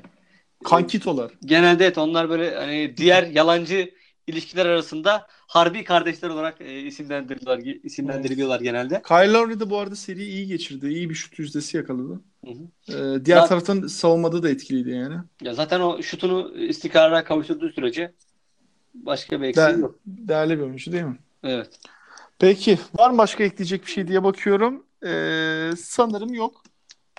kankitolar. Genelde evet onlar böyle hani diğer yalancı ilişkiler arasında harbi kardeşler olarak e, isimlendiriliyorlar, isimlendiriliyorlar genelde. Kyle Lowry de bu arada seriyi iyi geçirdi. İyi bir şut yüzdesi yakaladı. Hı hı. Ee, diğer Zaten- taraftan savunmada da etkiliydi yani. Ya zaten o şutunu istikrara kavuşturduğu sürece başka bir eksiği De- yok. değerli bir oyuncu değil mi? Evet. Peki var mı başka ekleyecek bir şey diye bakıyorum. Ee, sanırım yok.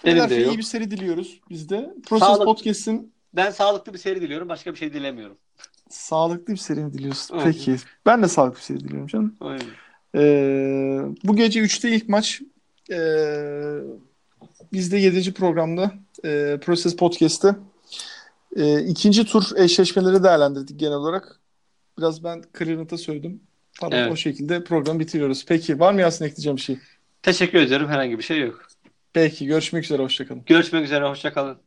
Benim de Philadelphia'ya yok. iyi bir seri diliyoruz biz de. Process Sağlık- Podcast'in Ben sağlıklı bir seri diliyorum. Başka bir şey dilemiyorum. Sağlıklı bir seri diliyorsun? Evet. Peki. Ben de sağlıklı bir seri diliyorum canım. Aynen. Ee, bu gece 3'te ilk maç. Ee, biz de 7. programda e, Process Podcast'te e, ikinci tur eşleşmeleri değerlendirdik genel olarak. Biraz ben Cleveland'a söyledim. Tamam Evet. o şekilde programı bitiriyoruz. Peki var mı Yasin ekleyeceğim bir şey? Teşekkür ediyorum. Herhangi bir şey yok. Peki görüşmek üzere hoşçakalın. Görüşmek üzere. Hoşçakalın.